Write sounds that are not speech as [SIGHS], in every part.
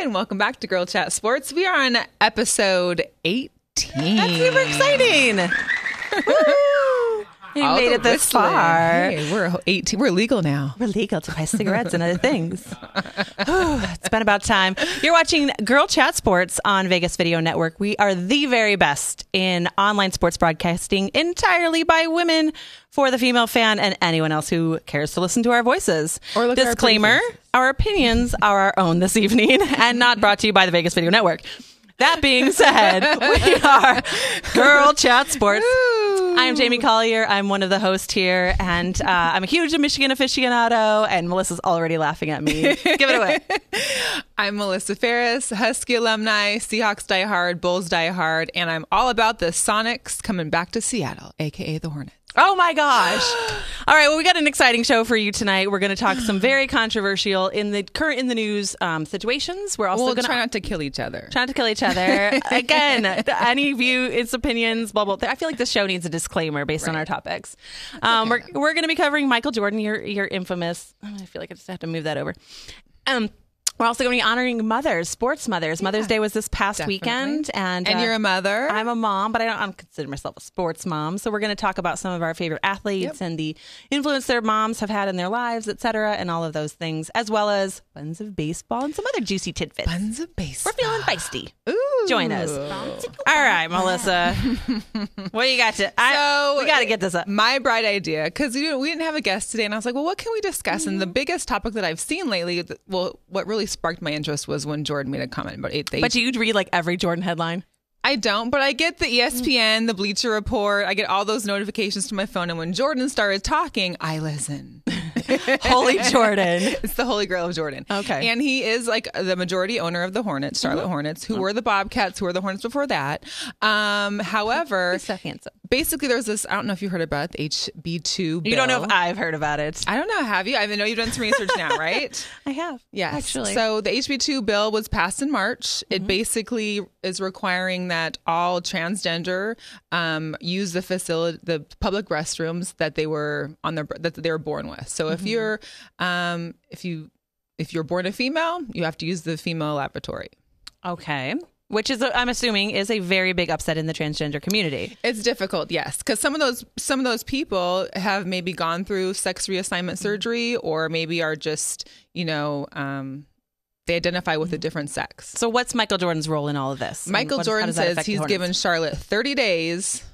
And welcome back to Girl Chat Sports. We are on episode 18. That's super exciting. [LAUGHS] You All made it this whistling. far. Hey, we're 18. We're legal now. We're legal to buy cigarettes and other [LAUGHS] things. it's been about time. You're watching Girl Chat Sports on Vegas Video Network. We are the very best in online sports broadcasting entirely by women for the female fan and anyone else who cares to listen to our voices. Or look at our Disclaimer our opinions are our own this evening [LAUGHS] and not brought to you by the Vegas Video Network. That being said, we [LAUGHS] are Girl Chat Sports. I'm Jamie Collier. I'm one of the hosts here, and uh, I'm a huge Michigan aficionado. And Melissa's already laughing at me. [LAUGHS] Give it away. I'm Melissa Ferris, Husky alumni, Seahawks diehard, Bulls diehard, and I'm all about the Sonics coming back to Seattle, aka the Hornets. Oh my gosh! [GASPS] All right, well, we got an exciting show for you tonight. We're going to talk some very [GASPS] controversial in the current in the news um, situations. We're also We'll going try not to kill each other. Try not to kill each other [LAUGHS] again. any view, its opinions, blah blah. I feel like this show needs a disclaimer based on our topics. Um, We're we're going to be covering Michael Jordan, your your infamous. [SIGHS] I feel like I just have to move that over. Um. We're also going to be honoring mothers, sports mothers. Mother's Day was this past Definitely. weekend, and And uh, you're a mother. I'm a mom, but I don't, I don't consider myself a sports mom. So we're going to talk about some of our favorite athletes Yep. and the influence their moms have had in their lives, et cetera, and all of those things, as well as buns of baseball and some other juicy tidbits. Buns of baseball. We're feeling feisty. Ooh. Join us. All right, Melissa. [LAUGHS] what do you got to? I, So- we got to get this up. my bright idea because you know, we didn't have a guest today and i was like well what can we discuss and the Mm-hmm. biggest topic that i've seen lately well what really sparked my interest was when jordan made a comment about eight things. But you'd read like every Jordan headline. i don't but i get the E espn the bleacher report i get all those notifications to my phone and when jordan started talking i listen [LAUGHS] [LAUGHS] Holy Jordan. it's the holy grail of jordan Okay. Mm-hmm. and he is like the majority owner of the hornets charlotte hornets who were the bobcats who were the hornets before that um however so handsome. basically there's this i don't know if you heard about the hb2 Bill. You don't know if I've heard about it. I don't know. Have you? I know you've done some research now, right? [LAUGHS] I have. Yes. Actually. So the HB2 bill was passed in March. Mm-hmm. It basically is requiring that all transgender um, use the facility, the public restrooms that they were on their that they were born with. So Mm-hmm. if you're um, if you if you're born a female, you have to use the female lavatory. Okay. Which is, I'm assuming, is a very big upset in the transgender community. It's difficult, yes, because some of those some of those people have maybe gone through sex reassignment surgery, or maybe are just you know um, they identify with a different sex. So, what's Michael Jordan's role in all of this? Michael what- Jordan says he's given Charlotte 30 days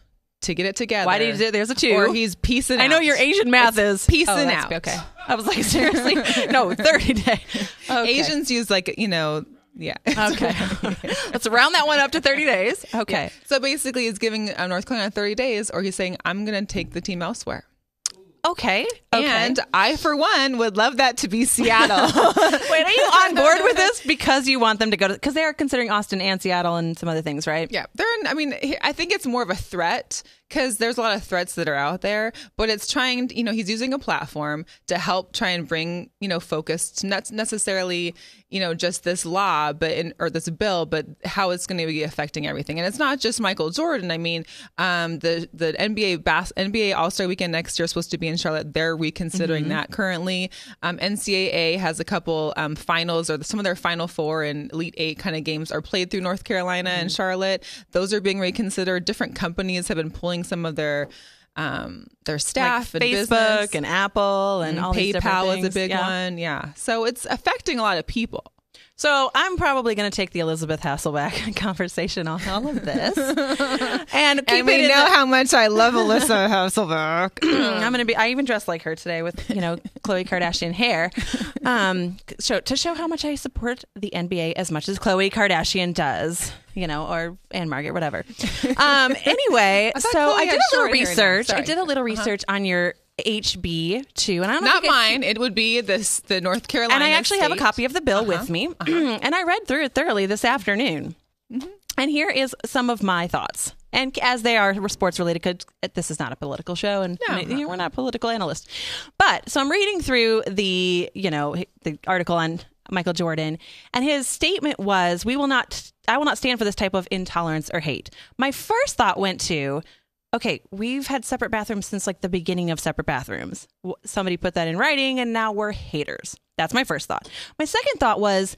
to get it together. Why do you do? There's a two. Or he's piecing. Out? I know your Asian math is piecing oh, out. Okay, I was like, seriously, no, [LAUGHS] thirty day. Okay. Asians use like you know, yeah. [LAUGHS] Okay, [LAUGHS] let's round that one up to thirty days. Okay, So basically, he's giving uh, North Carolina 30 days, or he's saying, "I'm going to take the team elsewhere." Okay, okay. And I, for one, would love that to be Seattle. [LAUGHS] Wait, are you [LAUGHS] on board with [LAUGHS] this because you want them to go to? Because they are considering Austin and Seattle and some other things, right? Yeah, they're. In, I mean, I think it's more of a threat because there's a lot of threats that are out there. But it's trying. You know, he's using a platform to help try and bring you know focus to not necessarily you know just this law, but in or this bill, but how it's going to be affecting everything. And it's not just Michael Jordan. I mean, um, the the NBA bas- NBA All Star Weekend next year is supposed to be in Charlotte. They're reconsidering that currently. Um, NCAA has a couple um, finals or some of their Final Four and Elite Eight kind of games are played through North Carolina and Charlotte. Those are being reconsidered. Different companies have been pulling some of their um, their staff Like and Facebook business. and Apple and, all these PayPal is a big Yeah. one. Yeah, so it's affecting a lot of people. So I'm probably going to take the Elizabeth Hasselbeck [LAUGHS] conversation on all of this, and keep And it we in know the- how much I love Alyssa [LAUGHS] Hasselbeck. [CLEARS THROAT] I'm gonna be. I even dressed like her today with you know Khloe Kardashian hair, um, show, to show how much I support the NBA as much as Khloe Kardashian does. You know, or Ann-Margret, whatever. Um, anyway, [LAUGHS] thought so Khloe I did a little short hair now. research. I did a little research on your HB2, and I don't Not mine. It would be this the North Carolina. and I actually have a copy of the bill with uh-huh. me, uh-huh. [CLEARS THROAT] and I read through it thoroughly this afternoon. Mm-hmm. And here is some of my thoughts. And as they are sports related, because this is not a political show, and No. we're not political analysts. But so I'm reading through the, you know, the article on Michael Jordan, and his statement was, "We will not, I will not stand for this type of intolerance or hate." My first thought went to, okay, we've had separate bathrooms since like the beginning of separate bathrooms. Somebody put that in writing, and now we're haters. That's my first thought. My second thought was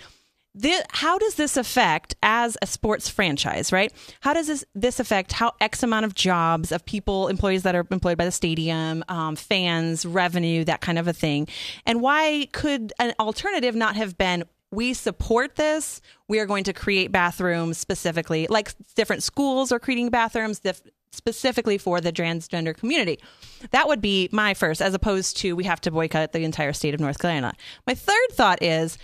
This, how does this affect as a sports franchise, right? How does this, this affect how X amount of jobs of people, employees that are employed by the stadium, um, fans, revenue, that kind of a thing? And why could an alternative not have been we support this. We are going to create bathrooms specifically, like different schools are creating bathrooms specifically for the transgender community. That would be my first, as opposed to we have to boycott the entire state of North Carolina. My third thought is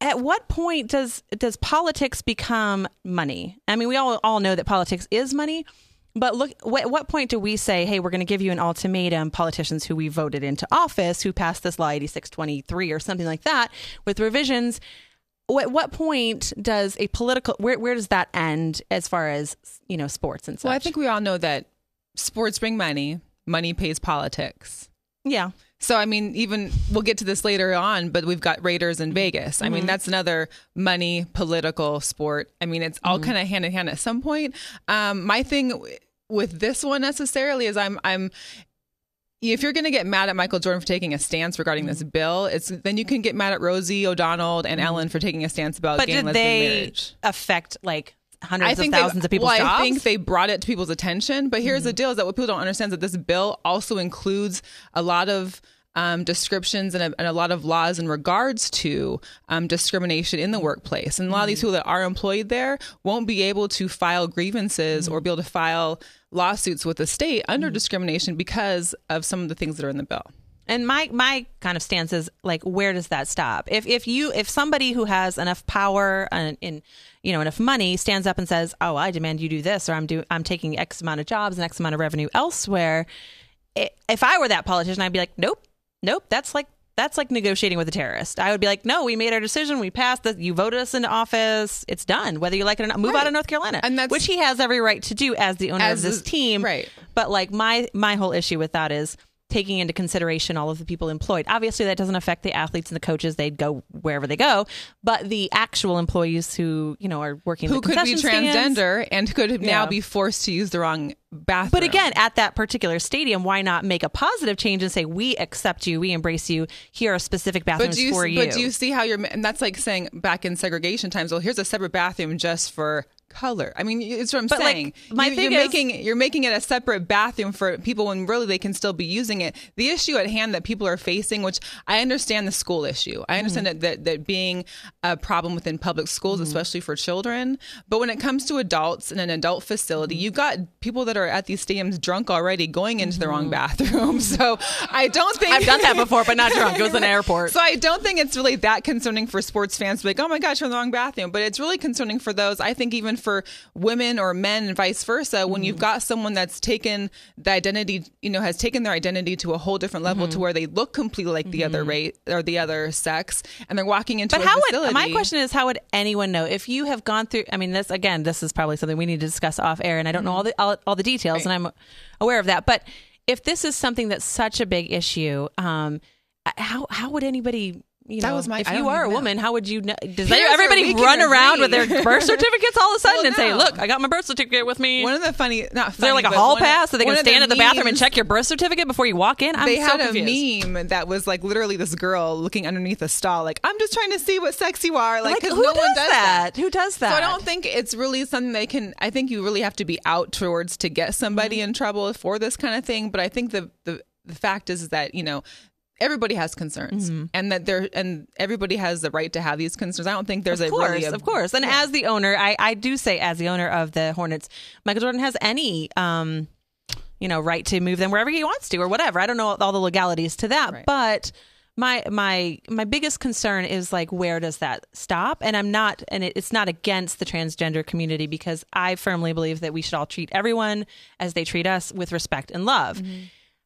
at what point does does politics become money? I mean, we all all know that politics is money, but look, at what point do we say, "Hey, we're going to give you an ultimatum"? Politicians who we voted into office, who passed this law eighty six twenty three or something like that, with revisions. At what point does a political where where does that end as far as you know sports and such? Well, I think we all know that sports bring money. Money pays politics. Yeah. So I mean, even we'll get to this later on, but we've got Raiders in Vegas. I mm-hmm. mean, that's another money political sport. I mean, it's all mm-hmm. kind of hand in hand at some point. Um, my thing with this one necessarily is I'm I'm if you're going to get mad at Michael Jordan for taking a stance regarding this mm-hmm. bill, it's then you can get mad at Rosie O'Donnell and mm-hmm. Ellen for taking a stance about but gay did they marriage. affect like hundreds of thousands of people's well, jobs? I think they brought it to people's attention. But here's mm-hmm. the deal: is that what people don't understand is that this bill also includes a lot of um, descriptions and a, and a, lot of laws in regards to um, discrimination in the workplace. And a lot of these mm-hmm. people that are employed there won't be able to file grievances or be able to file lawsuits with the state under mm-hmm. discrimination because of some of the things that are in the bill. And my my kind of stance is like, where does that stop? If if you if somebody who has enough power and in you know enough money stands up and says, "Oh, I demand you do this," or "I'm do I'm taking X amount of jobs and X amount of revenue elsewhere," if I were that politician, I'd be like, "Nope, nope, that's like that's like negotiating with a terrorist. I would be like, no, we made our decision. We passed that. You voted us into office. It's done. Whether you like it or not, move right. out of North Carolina, and that's, which he has every right to do as the owner as of this team. Right. But like my my whole issue with that is taking into consideration all of the people employed. Obviously, that doesn't affect the athletes and the coaches; they go wherever they go. But the actual employees who you know are working who could be transgender stands, and could now yeah. be forced to use the wrong bathroom. But again, at that particular stadium, why not make a positive change and say we accept you, we embrace you. Here are specific bathrooms you, for you. But do you see how you're? And that's like saying back in segregation times. Well, here's a separate bathroom just for color. I mean, it's what I'm but saying. Like, my you, thing you're is, making you're making it a separate bathroom for people when really they can still be using it. The issue at hand that people are facing, which I understand the school issue. I understand mm-hmm. that, that that being a problem within public schools, mm-hmm. especially for children. But when it comes to adults in an adult facility, mm-hmm. you've got people that are at these stadiums drunk already going into the wrong mm-hmm. bathroom. [LAUGHS] So I don't think I've done that before, but not [LAUGHS] drunk. It was an airport. So I don't think it's really that concerning for sports fans to be like, oh my gosh, you're in the wrong bathroom. But it's really concerning for those. I think even for women or men and vice versa when mm-hmm. you've got someone that's taken the identity you know has taken their identity to a whole different level mm-hmm. to where they look completely like the other mm-hmm. race or the other sex and they're walking into but how facility. would my question is how would anyone know if you have gone through i mean this again this is probably something we need to discuss off air and i don't know all the all, all the details right. and i'm aware of that but if this is something that's such a big issue um how how would anybody you know, that was my. If you are a woman, how would you? know? Does everybody run around with their birth [LAUGHS] certificates all of a sudden well, and no. say, "Look, I got my birth certificate with me"? One of the funny, not funny, is there like a hall pass so they can stand the at the memes, bathroom and check your birth certificate before you walk in? I'm they so had confused. a meme that was like literally this girl looking underneath a stall, like, "I'm just trying to see what sex you are." Like, like who no does, does that? that? Who does that? So I don't think it's really something they can. I think you really have to be out towards to get somebody mm-hmm. in trouble for this kind of thing. But I think the the the fact is, is that you know everybody has concerns mm-hmm. and that there and everybody has the right to have these concerns. I don't think there's of a course, really a, of course. And yeah. as the owner, I, I do say as the owner of the Hornets, Michael Jordan has any um you know right to move them wherever he wants to or whatever. I don't know all the legalities to that, right. but my my my biggest concern is like where does that stop and i'm not and it, it's not against the transgender community because i firmly believe that we should all treat everyone as they treat us with respect and love mm-hmm.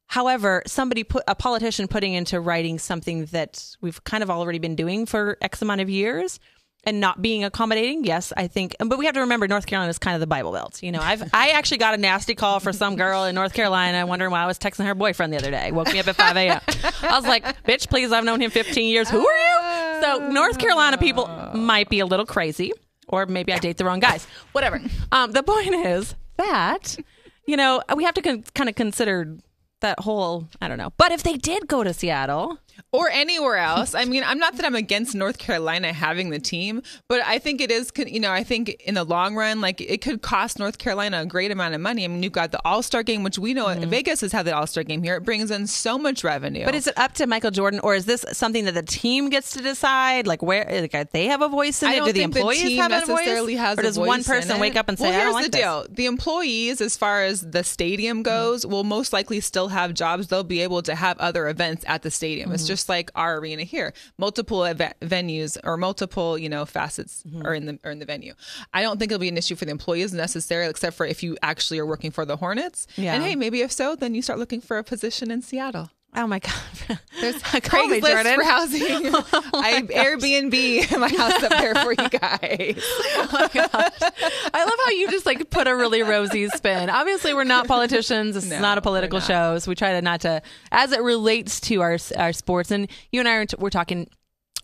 However, somebody put a politician putting into writing something that we've kind of already been doing for X amount of years and not being accommodating. Yes, I think, but we have to remember North Carolina is kind of the Bible Belt. You know, I've I actually got a nasty call for some girl in North Carolina wondering why I was texting her boyfriend the other day. Woke me up at five a.m. I was like, "Bitch, please! I've known him fifteen years. Who are you?" So North Carolina people might be a little crazy, or maybe I date the wrong guys. Whatever. Um, the point is that you know we have to con- kind of consider that whole I don't know. But if they did go to Seattle, or anywhere else. I mean, I'm not that I'm against North Carolina having the team, but I think it is, you know, I think in the long run, like it could cost North Carolina a great amount of money. I mean, you've got the All Star game, which we know mm-hmm. Vegas has had the All Star game here. It brings in so much revenue. But is it up to Michael Jordan, or is this something that the team gets to decide? Like, where like, they have a voice in it? Do the employees the have a voice? Has or does one person wake up and say, well, here's like the this. deal: the employees, as far as the stadium goes, mm-hmm. will most likely still have jobs. They'll be able to have other events at the stadium. Mm-hmm. It's just like our arena here. Multiple ev- venues or multiple, you know, facets mm-hmm. are in the are in the venue. I don't think it'll be an issue for the employees necessarily, except for if you actually are working for the Hornets. Yeah. And hey, maybe if so, then you start looking for a position in Seattle. Oh my god! [LAUGHS] There's a [LAUGHS] Craigslist for [LAUGHS] housing. oh I have Airbnb my house up there for you guys. oh my gosh! I love how you just like put a really rosy spin. Obviously, we're not politicians. This no, is not a political show, so we try to not to, as it relates to our our sports. And you and I are t- we're talking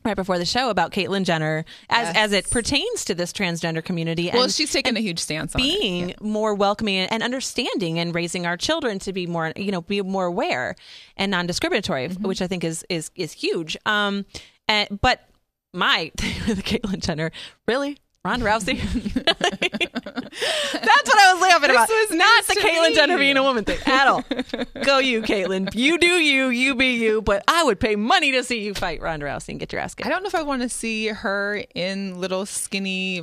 right before the show about Caitlyn Jenner as yes. as it pertains to this transgender community. Well, she's taken a huge stance on being yeah. more welcoming and understanding and raising our children to be more, you know, be more aware and non-discriminatory, mm-hmm. which I think is is is huge. Um, and, but my [LAUGHS] the Caitlyn Jenner really Ronda Rousey. [LAUGHS] [LAUGHS] That's what I was laughing about. This was not the Caitlyn me. Jenner being a woman thing at all. [LAUGHS] Go you, Caitlyn. You do you. You be you. But I would pay money to see you fight Ronda Rousey and get your ass kicked. I don't know if I want to see her in little skinny.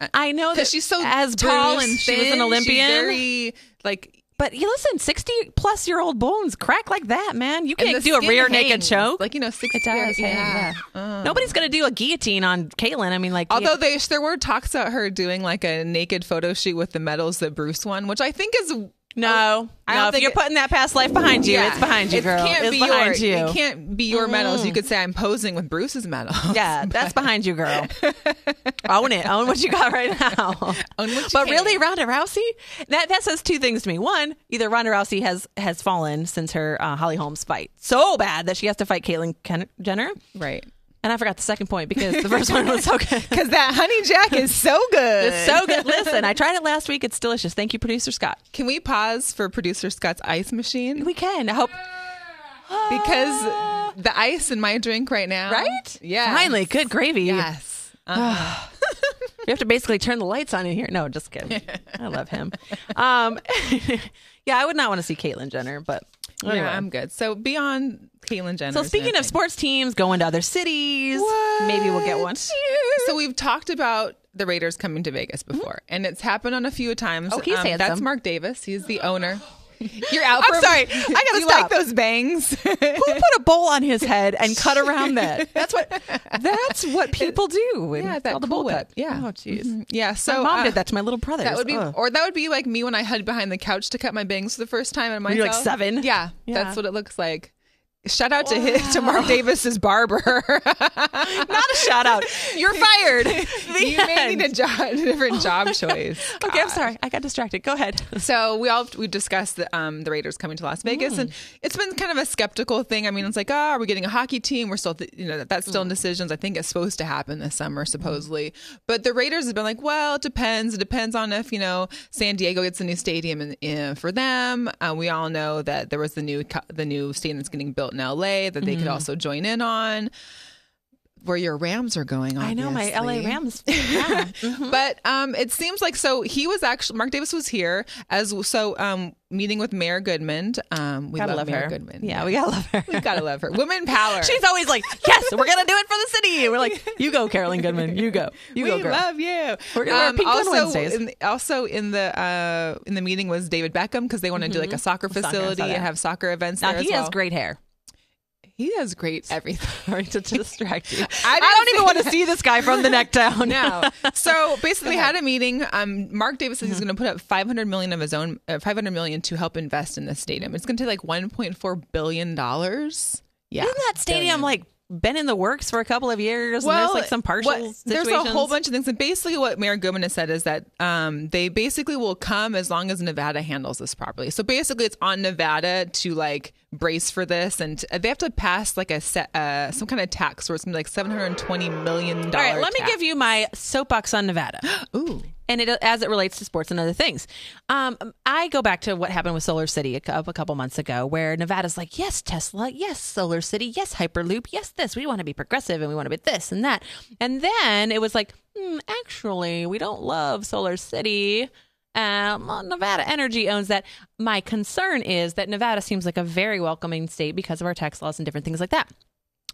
Uh, I know that she's so as tall Bruce, and thin. She was an Olympian. She's very like but you listen, sixty plus year old bones crack like that, man. You can't do a rear hangs. naked choke. Like you know, sixty. It does. Yeah. yeah. Uh. Nobody's gonna do a guillotine on Caitlyn. I mean, like, although they, there were talks about her doing like a naked photo shoot with the medals that Bruce won, which I think is no, I no. If you're putting that past life behind you, yeah. it's behind you, it girl. Can't it's be behind your, you. It can't be your mm medals. You could say I'm posing with Bruce's medals. [LAUGHS] Yeah, that's [LAUGHS] behind you, girl. [LAUGHS] Own it. Own what you got right now. Own what you But can. really, Ronda Rousey. That that says two things to me. One, either Ronda Rousey has has fallen since her uh, Holly Holmes fight so bad that she has to fight Caitlyn Jenner. Right. And I forgot the second point because the first one was so [LAUGHS] good. Because that honey jack is so good. It's so good. Listen, I tried it last week. It's delicious. Thank you, producer Scott. Can we pause for producer Scott's ice machine? We can. I hope. Because the ice in my drink right now. Right? Yeah. Finally, good gravy. Yes. Uh-huh. [LAUGHS] you have to basically turn the lights on in here. No, just kidding. I love him. Um, [LAUGHS] yeah, I would not want to see Caitlyn Jenner, but anyway. yeah, I'm good. So beyond Caitlyn Jenner. So speaking of sports teams going to other cities, what? maybe we'll get one. So we've talked about the Raiders coming to Vegas before, mm-hmm. and it's happened on a few times. Oh, he's um, That's Mark Davis. He's the owner. [LAUGHS] You're out. I'm sorry. [LAUGHS] I gotta you stop. like those bangs? [LAUGHS] Who put a bowl on his head and cut around that? That's what. That's what people do. Yeah, that the bull whip. Yeah. Oh, jeez. Mm-hmm. Yeah. So my mom uh, did that to my little brother. That would be, or that would be like me when I hid behind the couch to cut my bangs for the first time in my. You're like seven. Yeah, yeah, that's what it looks like. Shout out to his, to Mark Davis's barber. [LAUGHS] Not a shout out. You're fired. [LAUGHS] you may need a, job, a different job [LAUGHS] choice. okay, I'm sorry. I got distracted. Go ahead. So we all we discussed the, um, the Raiders coming to Las Vegas, mm. and it's been kind of a skeptical thing. I mean, it's like, oh, are we getting a hockey team? We're still, th- you know, that's still mm. in decisions. I think it's supposed to happen this summer, supposedly. Mm. But the Raiders have been like, well, it depends. It depends on if you know San Diego gets a new stadium in for them. Uh, we all know that there was the new the new stadium that's getting built in LA that they mm. could also join in on where your Rams are going. Obviously. I know my LA Rams. [LAUGHS] Yeah. mm-hmm. But um, it seems like so he was actually Mark Davis was here as so um, meeting with Mayor Goodman. Um, we gotta love, love Mayor her. Goodman. Yeah, we gotta love her. we gotta love her. Women power. [LAUGHS] She's always like, yes, we're gonna do it for the city. We're like, you go, Carolyn Goodman. You go. You we go, girl. love you. We're gonna um, wear pink also, on Wednesdays. In the, also in the uh, in the meeting was David Beckham because they want to mm-hmm. do like a soccer facility soccer, and have soccer events now, there. He well. has great hair. He has great everything. [LAUGHS] Sorry to [LAUGHS] distract you. I, I don't even want to see this guy from the neck [LAUGHS] down. no. So basically, had a meeting. Um, Mark Davis says mm-hmm. he's going to put up 500 million of his own, uh, 500 million to help invest in this stadium. It's going to take like 1.4 billion dollars. Yeah, isn't that stadium billion. like been in the works for a couple of years. Well, there's like some partial. What, there's a whole bunch of things, and basically, what Mayor Goodman has said is that um, they basically will come as long as Nevada handles this properly. So basically, it's on Nevada to like brace for this, and they have to pass like a set, uh, some kind of tax, so it's gonna be like seven hundred twenty million dollars. All right, let me give you my soapbox on Nevada. [GASPS] Ooh, and it as it relates to sports and other things. Um, I go back to what happened with Solar City a, a couple months ago, where Nevada's like, yes, Tesla, yes, Solar City, yes, Hyperloop, yes, this. We want to be progressive and we want to be this and that. And then it was like, hmm, actually, we don't love Solar City. Um, well, Nevada Energy owns that. My concern is that Nevada seems like a very welcoming state because of our tax laws and different things like that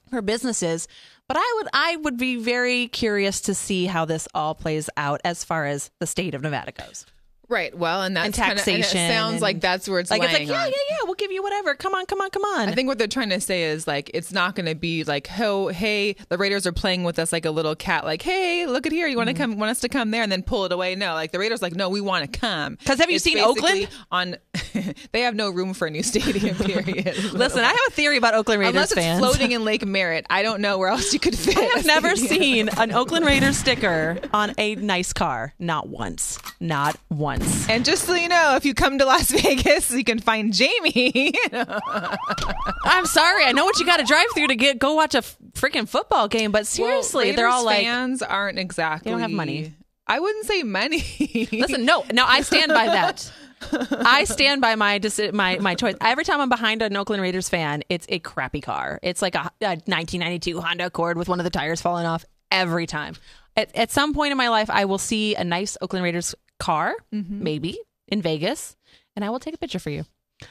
for businesses. But I would I would be very curious to see how this all plays out as far as the state of Nevada goes. Right. Well, and that's And kinda- taxation and it sounds and- like that's where it's Like it's like yeah, on. yeah, yeah, we'll give you whatever. Come on, come on, come on. I think what they're trying to say is like it's not going to be like, oh, hey, the Raiders are playing with us like a little cat. Like, hey, look at here, you want to mm-hmm. come, want us to come there, and then pull it away. No, like the Raiders, like, no, we want to come because have you It's seen Oakland? On, [LAUGHS] they have no room for a new stadium. [LAUGHS] Period. Listen, I have a theory about Oakland Raiders Unless it's fans. floating in Lake Merritt, I don't know where else you could fit. [LAUGHS] I have never seen an Oakland Raiders sticker on a nice car. Not once. Not once. And just so you know, if you come to Las [LAUGHS] Vegas, you can find Jamie. I'm sorry. I know what you got to drive through to get go watch a freaking football game, but seriously, Well, they're all like, fans aren't exactly. They don't have money. I wouldn't say money. Listen, no, no, I stand by that. I stand by my my my choice. Every time I'm behind an Oakland Raiders fan, it's a crappy car. It's like a, a 1992 Honda Accord with one of the tires falling off every time. At, at some point in my life, I will see a nice Oakland Raiders car, Mm-hmm. maybe in Vegas, and I will take a picture for you.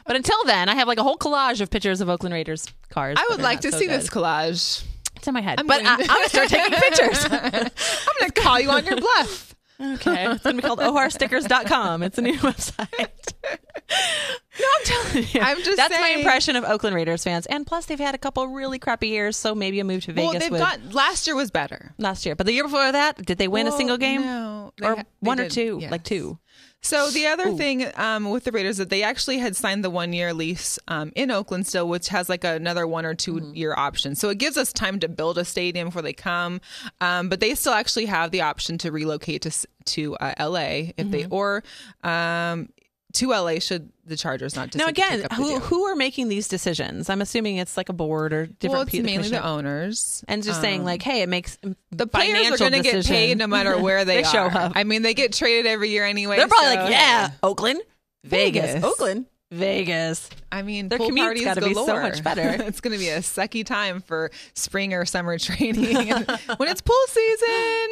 But until then, I have like a whole collage of pictures of Oakland Raiders cars. I would like to so see good. this collage. It's in my head, I'm but I, going [LAUGHS] I'm gonna start taking pictures. I'm going to call you on your bluff. Okay. It's going to be called orstickers.com. It's a new [LAUGHS] website. [LAUGHS] no, I'm telling you. I'm just That's my impression of Oakland Raiders fans. And plus, they've had a couple really crappy years, so maybe a move to Vegas well, they've would got last year was better. last year. But the year before that, did they win a single game? No, Or ha- one or did, two? yes. Like two. So the other thing um, with the Raiders that they actually had signed the one year lease um, in Oakland still, which has like another one or 2 Mm-hmm. year option. So it gives us time to build a stadium before they come, um, but they still actually have the option to relocate to to uh, LA if they Mm-hmm. or um, to LA should the Chargers not. Now, again, pick up the who deal. who are making these decisions? I'm assuming it's like a board or different Well, it's pe- mainly the owners And just saying, like, um, hey, it makes the players are going to get paid no matter [LAUGHS] where they, They show up. I mean, they get traded every year anyway. They're probably so- like, yeah, Oakland, Vegas, Vegas. Oakland, Vegas. I mean, Their pool commute's parties gotta be so much better. [LAUGHS] it's going to be a sucky time for spring or summer [LAUGHS] training when it's pool season. [LAUGHS]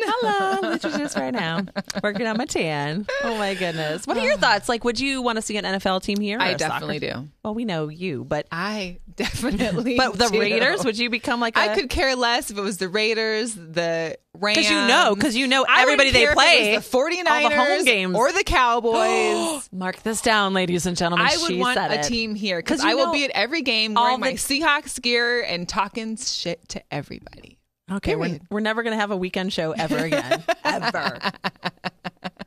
Hello, literally just right now working on my tan. Oh my goodness! What are your [SIGHS] thoughts? Like, would you want to see an NFL team here? I soccer definitely do. Well, we know you, but I definitely. but the do. Raiders, would you become like a, I could care less if it was the Raiders, the Rams. because you know because you know everybody they play. the 49ers all the home games. or the Cowboys. [GASPS] Mark this down, ladies and gentlemen. I would She want a it. team here 'Cause because I will know be at every game wearing my the- Seahawks gear and talking shit to everybody. Okay, we're, we're never going to have a weekend show ever [LAUGHS] again. ever.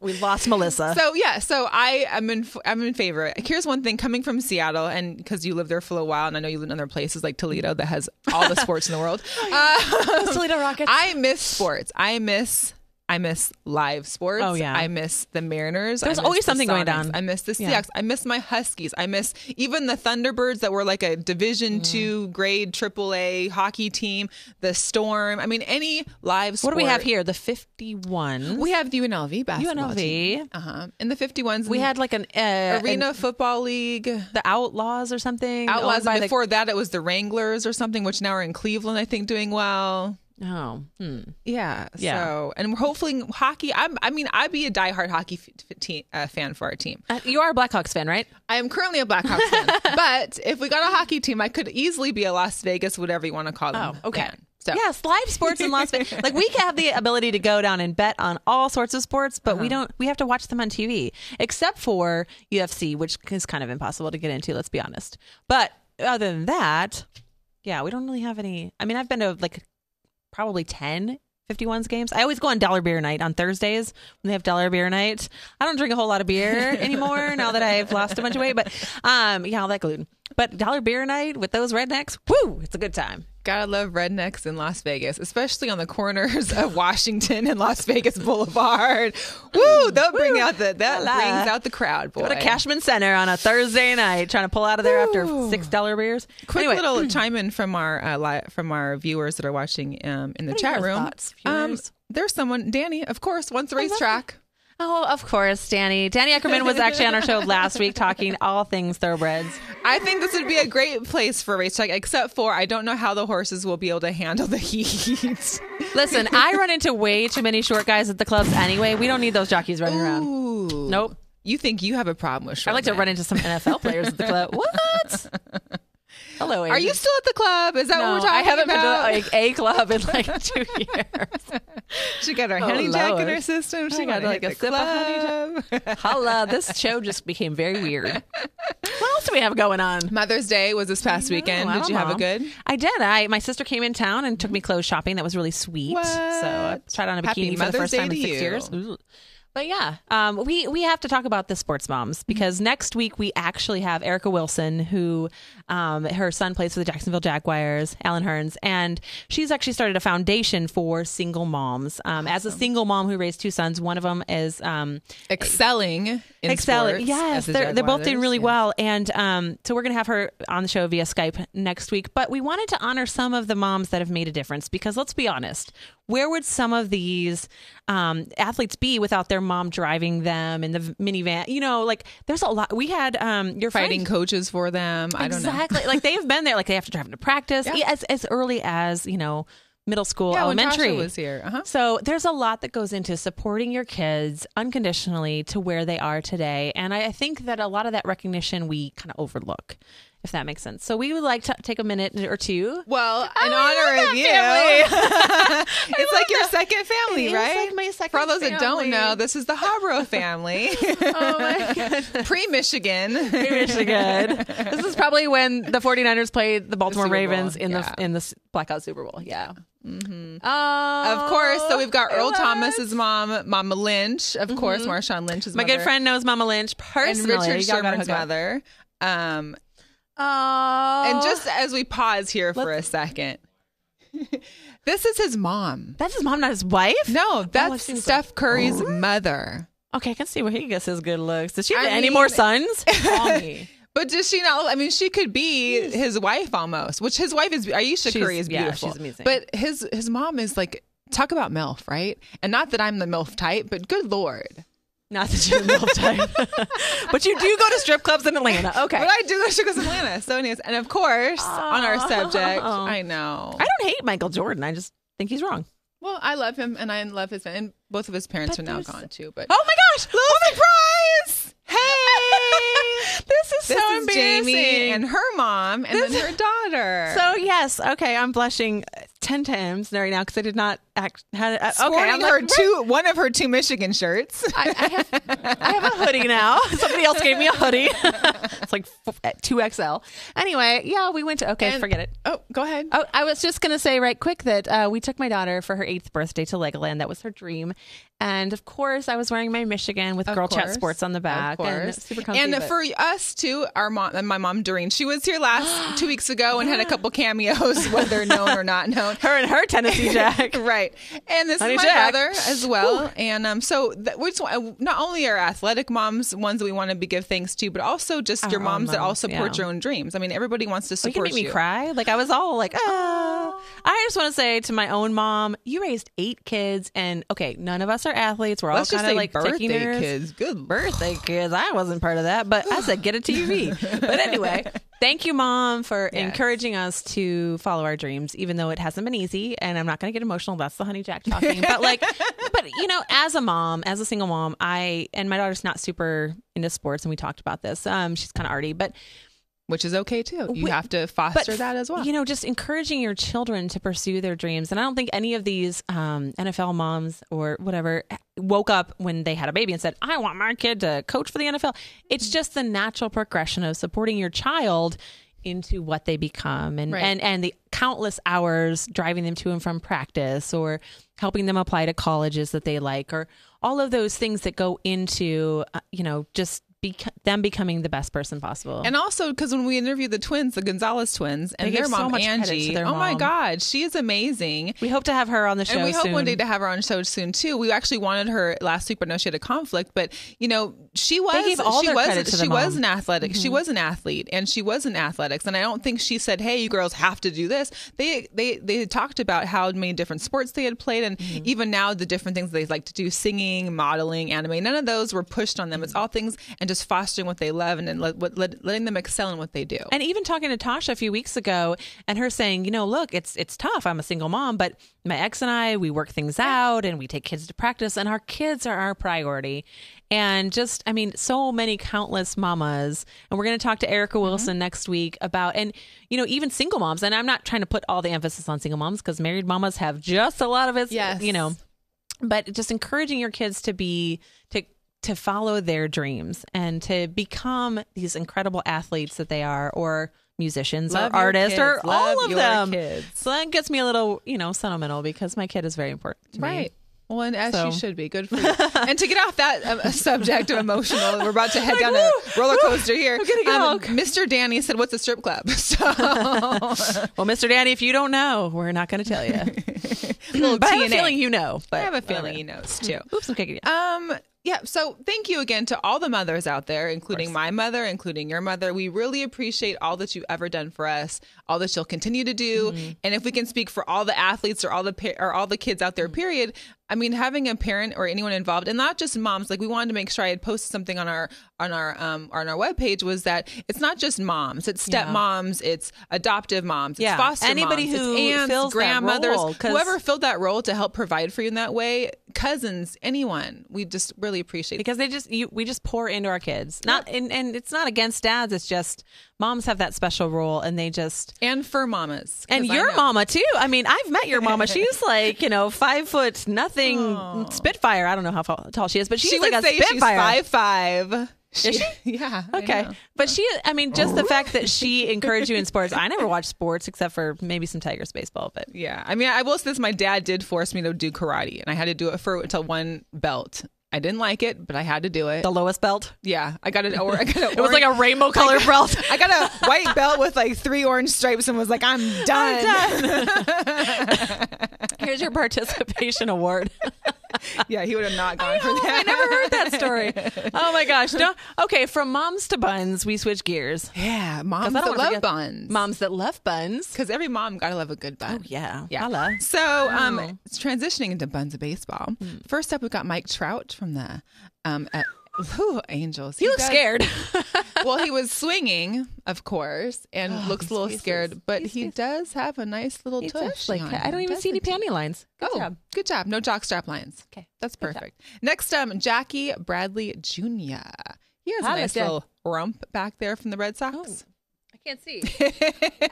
We lost Melissa. So yeah, so I am in I'm in favor. Here's one thing coming from Seattle, and because you lived there for a while, and I know you live in other places like Toledo that has all the [LAUGHS] sports in the world. [LAUGHS] Uh, Toledo Rockets. I miss sports. I miss. I miss live sports. Oh, yeah. I miss the Mariners. There's miss always the something going on. I miss the Yeah. Seahawks. I miss my Huskies. I miss even the Thunderbirds that were like a Mm. Division two grade AAA hockey team. The Storm. I mean, any live. what do we have here? The 51. We have the UNLV basketball UNLV. Uh huh. In the 51s. We had like an uh, Arena an- Football League. the Outlaws or something. Outlaws. by the- before that, it was the Wranglers or something, which now are in Cleveland, I think, doing well. Oh, hmm. Yeah. Yeah. So, and hopefully hockey. I'm, I mean, I'd be a diehard hockey f- uh, fan for our team. Uh, you are a Blackhawks fan, right? I am currently a Blackhawks fan, [LAUGHS] but if we got a hockey team, I could easily be a Las Vegas, whatever you want to call them. Oh, okay. fan. So, Yes, live sports in Las Vegas. [LAUGHS] Like we have the ability to go down and bet on all sorts of sports, but Uh-huh. we don't. We have to watch them on TV, except for UFC, which is kind of impossible to get into. Let's be honest. But other than that, yeah, we don't really have any. I mean, I've been to like probably 10 51s games. I always go on dollar beer night on Thursdays when they have dollar beer night. I don't drink a whole lot of beer [LAUGHS] anymore now that I've lost a bunch of weight, but um yeah, all that gluten. But dollar beer night with those rednecks, woo, it's a good time. Gotta love rednecks in Las Vegas, especially on the corners of [LAUGHS] Washington and Las Vegas Boulevard. Woo! They'll bring out the that La. brings out the crowd. Boy. Go to Cashman Center on a Thursday night, trying to pull out of there after six dollar beers. Quick Anyway, little [CLEARS THROAT] chime in from our uh, li- from our viewers that are watching um, in the What chat room. thoughts, um, there's someone, Danny, of course, wants love racetrack. Oh, of course, Danny. Danny Eckerman was actually on our show last week talking all things thoroughbreds. I think this would be a great place for a racetrack, except for I don't know how the horses will be able to handle the heat. Listen, I run into way too many short guys at the clubs anyway. We don't need those jockeys running around. Nope. You think you have a problem with short I'd like to run into some NFL players at the club. [LAUGHS] What? Hello, Are you still at the club? Is that No, what we're talking about? I haven't about? been to like a club in like [LAUGHS] two years. [LAUGHS] she got her Oh, honey jack in her system. She got like, a sip of honey club. [LAUGHS] Holla, this show just became very weird. What else do we have going on? Mother's Day was this past weekend. Did you have a good? I did. I my sister came in town and took me clothes shopping. That was really sweet. What? So I tried on a Happy bikini for the Mother's first Day time in six you. years. Ooh. But yeah, um, we we have to talk about the sports moms because next week we actually have Erica Wilson, who um, her son plays for the Jacksonville Jaguars, Allen Hurns, and she's actually started a foundation for single moms. Um, As a single mom who raised two sons, one of them is um, Excelling in excelling. sports Yes, the they're, they're both doing really Yeah. well, and um, so we're gonna have her on the show via Skype next week. But we wanted to honor some of the moms that have made a difference because let's be honest, where would some of these um, athletes be without their mom driving them in the minivan? You know, like there's a lot. We had um, your Fighting friend- coaches for them. I don't know. Exactly like they've been there. Like they have to drive to practice Yeah. as as early as you know middle school, Yeah, elementary. Was here. Uh-huh. So there's a lot that goes into supporting your kids unconditionally to where they are today. And I I think that a lot of that recognition we kind of overlook, if that makes sense. So we would like to take a minute or two. Well, in I honor of you, [LAUGHS] [LAUGHS] it's like your second family, right? like my second For all those that don't know, this is the Harbaugh [LAUGHS] family, Oh my God. pre Michigan. pre-Michigan. this is probably when the 49ers played the Baltimore Bowl, Ravens in yeah. the in the blackout Super Bowl. Yeah. Mm-hmm. Oh, Of course. So we've got Earl what? Thomas's mom, Mama Lynch. Of course, Marshawn Lynch's My mother. good friend knows Mama Lynch and personally. Richard Y'all Sherman's mother. Um, Oh, and just as we pause here for a second, [LAUGHS] this is his mom. that's his mom, not his wife. No, oh, that's seen Steph Curry's mother. Okay, I can see where he gets his good looks. Does she have I any mean- more sons? [LAUGHS] Call me. But does she not? I mean, she could be his wife almost. Which his wife is Ayesha She's- Curry is yeah, beautiful. she's amazing. But his his mom is like talk about milf, right? And not that I'm the milf type, but good lord, Not that you're a milf type, but you do go to strip clubs in Atlanta. Okay, But I do go to Sugar's Atlanta. So, anyways, and of course, on our subject, Oh. I know. I don't hate Michael Jordan. I just think he's wrong. well, I love him, and I love his, and both of his parents But are now gone too. But Oh my gosh! little surprise! Oh hey, [LAUGHS] this is this so is embarrassing. Jamie and her mom, and then her daughter. so yes, okay, I'm blushing ten times right now because I did not act. Had, uh, okay, I'm her like, two, one of her two Michigan shirts. I, I have I have a hoodie now. [LAUGHS] Somebody else gave me a hoodie. [LAUGHS] it's like two XL. Anyway, yeah, we went to. Okay, And- forget it. Oh, go ahead. Oh, I was just going to say right quick that uh, we took my daughter for her eighth birthday to Legoland. That was her dream. And of course, I was wearing my Michigan with Of Girl Chat. Sports on the back. Of And super comfy. And but- for us too, our mom and my mom Doreen, she was here last [GASPS] two weeks ago and had a couple cameos, whether known or not known. her and her Tennessee [LAUGHS] Jack. right. And this Honey is my Jack. brother as well. And um, so that, we just not only are athletic moms ones that we want to be, give thanks to, but also just your Our own moms that all support yeah. your own dreams. I mean, everybody wants to support you support can make me cry. Like I was all like, ah. I just want to say to my own mom, you raised eight kids, and okay, none of us are athletes. We're Let's all just kind of like birthday kids. Good birthday kids. I wasn't part of that, but I said get a TV. [LAUGHS] but anyway, thank you, mom, for Yes. encouraging us to follow our dreams, even though it hasn't been easy. And I'm not going to get emotional. That's the honey jack talking. but like, [LAUGHS] but you know, as a mom, as a single mom, I and my daughter's not super into sports, and we talked about this. Um, she's kind of arty, but which is okay too. You Wait, have to foster that as well. you know, just encouraging your children to pursue their dreams. And I don't think any of these um, NFL moms or whatever woke up when they had a baby and said, I want my kid to coach for the NFL. It's just the natural progression of supporting your child into what they become and, Right. and and the countless hours driving them to and from practice or helping them apply to colleges that they like or all of those things that go into uh, you know just bec- them becoming the best person possible. And also because when we interviewed the twins, the Gonzalez twins, and their so mom to Angie, their oh my. God, she is amazing. we hope to have her on the show and we hope one day to have her on show soon too. We actually wanted her last week, but no, she had a conflict. But you know, she was she was she was an athletic. She mm-hmm. was an athlete, and she was in athletics. And I don't think she said, "Hey, you girls have to do this." They they they talked about how many different sports they had played, and mm-hmm. even now the different things they like to do: singing, modeling, anime. None of those were pushed on them. It's all things and just fostering what they love and then let, what- let, letting them excel in what they do. And even talking to Tasha a few weeks ago and her saying, you know, look, it's it's tough. I'm a single mom, but my ex and I, we work things out and we take kids to practice and our kids are our priority. And just I mean, so many countless mamas. And we're gonna talk to Erica mm-hmm. Wilson next week about and you know, even single moms. And I'm not trying to put all the emphasis on single moms because married mamas have just a lot of it Yes. you know. But just encouraging your kids to be to to follow their dreams and to become these incredible athletes that they are or musicians Love or artists kids. or all of them kids. so that gets me a little you know sentimental because my kid is very important to me Right. Well, and as So- she should be. Good for you. and to get off that um, subject of emotional, we're about to [LAUGHS] head down a roller coaster here. I'm getting Um, Mr. Danny said, "What's a strip club?" [LAUGHS] So, [LAUGHS] well mr danny if you don't know we're not going to tell you but i have a feeling you know but I have a feeling whatever. he knows too. oops i'm kicking you Um, yeah. So thank you again to all the mothers out there, including my mother, including your mother. We really appreciate all that you've ever done for us, all that you'll continue to do. Mm-hmm. And if we can speak for all the athletes or all the pa- or all the kids out Mm-hmm. there, period. I mean, having a parent or anyone involved, and not just moms. Like we wanted to make sure I had posted something on our on our um on our webpage was that it's not just moms, it's Yeah. stepmoms, it's adoptive moms, it's Yeah. foster Anybody moms, who it's aunts, fills grandmothers, role, whoever filled that role to help provide for you in that way, cousins, anyone. We just really appreciate because they just you, we just pour into our kids not and, and it's not against dads it's just moms have that special role and they just and for mamas And your mama too. I mean, I've met your mama. She's [LAUGHS] like, you know, five foot nothing Spitfire. I don't know how tall she is, but she's she like would a say she's Spitfire. five five. Is she? [LAUGHS] Yeah. Okay, but she, I mean, just the fact that she [LAUGHS] encouraged you in sports. I never watched sports except for maybe some Tigers baseball, but Yeah. I mean, I will say this: my dad did force me to do karate, and I had to do it for until one belt. I didn't like it, but I had to do it. the lowest belt. Yeah, I got it. Or I got a [LAUGHS] It was like a rainbow color belt. [LAUGHS] I got a [LAUGHS] white belt with like three orange stripes, and was like, "I'm done." Here's your participation award. [LAUGHS] Yeah, he would have not gone for Oh, that. I never heard that story. Oh my gosh! [LAUGHS] Don't, okay, from moms to buns, we switch gears. Yeah, moms that love buns. Moms that love buns. because every mom gotta love a good bun. Oh yeah, Yeah. Holla. So, um, it's transitioning into buns of baseball. Hmm. First up, we've got Mike Trout from the um, whew, Angels. he looks does- scared. [LAUGHS] well, he was [LAUGHS] swinging, of course, and looks a little he's- scared, but he he's- does have a nice little He tush. like I don't even see any panty lines. Good oh, job. good job. No jock strap lines. Okay. That's perfect. Next, um, Jackie Bradley Jr. He has a nice little rump back there from the Red Sox. I can't see.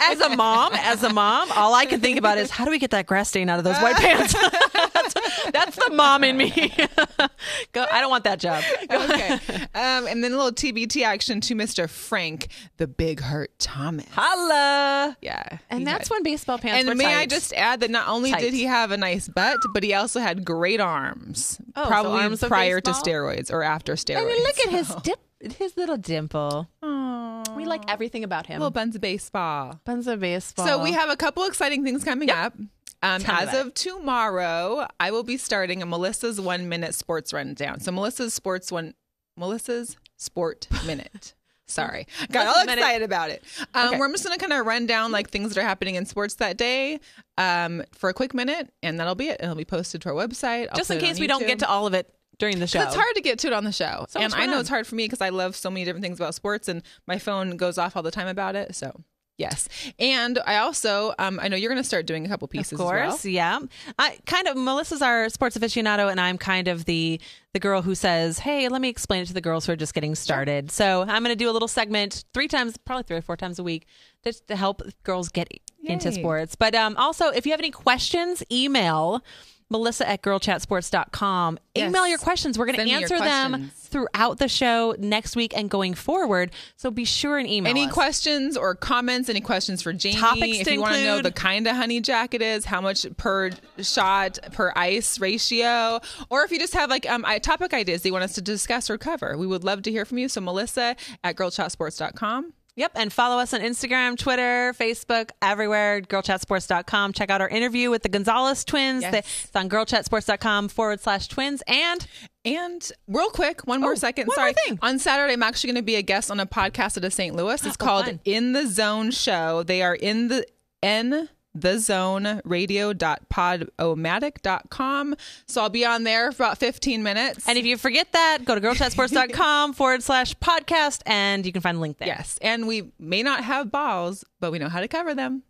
as a mom, as a mom, all I can think about is how do we get that grass stain out of those white pants? that's, [LAUGHS] that's the mom in me. [LAUGHS] Go. I don't want that job. Go. okay. [LAUGHS] Um, and then a little TBT action to Mr. Frank, the Big Hurt Thomas. Holla. Yeah. And that's had- when baseball pants And were may I just add that not only Tight. did he have a nice butt, but he also had great arms. Oh, so probably arms of prior to steroids or after steroids. I mean, look at his dip, his little dimple. Aw. We like everything about him. little buns of baseball. Buns of baseball. So we have a couple exciting things coming up. Um, as about of tomorrow, I will be starting a Melissa's one minute sports rundown. So Melissa's sports one, Melissa's sport [LAUGHS] minute. Sorry, got all Melissa's minute. excited about it. Um, Okay. We're just gonna kind of run down like things that are happening in sports that day um, for a quick minute, and that'll be it. It'll be posted to our website. I'll just in case we don't get to all of it during the show. It's hard to get to it on the show. So and I know it's hard for me because I love so many different things about sports and my phone goes off all the time about it. So, yes. And I also, um, I know you're going to start doing a couple pieces Of course, well. yeah. I kind of Melissa's our sports aficionado, and I'm kind of the the girl who says, "Hey, let me explain it to the girls who are just getting started." So I'm going to do a little segment three times, probably three or four times a week, just to help girls get into sports. But um, also, if you have any questions, email Melissa at girlchatsports.com. Yes. Email your questions. We're going to Send me your answer them throughout the show next week and going forward. So be sure and email Any us. questions or comments? Any questions for Jamie? Topics if to you want to know the kind of honey jacket is, how much per shot per ice ratio, or if you just have like um topic ideas that you want us to discuss or cover, we would love to hear from you. So Melissa at girlchatsports.com. Yep. And follow us on Instagram, Twitter, Facebook, everywhere, girlchatsports.com. Check out our interview with the Gonzalez twins. Yes. It's on girlchatsports.com forward slash twins. And And real quick, one more Oh, second. one Sorry. more. On Saturday, I'm actually going to be a guest on a podcast out of St. Louis. [GASPS] It's Oh, called fun. In the Zone Show. They are in the in the zone radio.podomatic.com. So I'll be on there for about 15 minutes. and if you forget that, go to girlchatsports.com [LAUGHS] forward slash podcast and you can find the link there. yes, and we may not have balls, but we know how to cover them.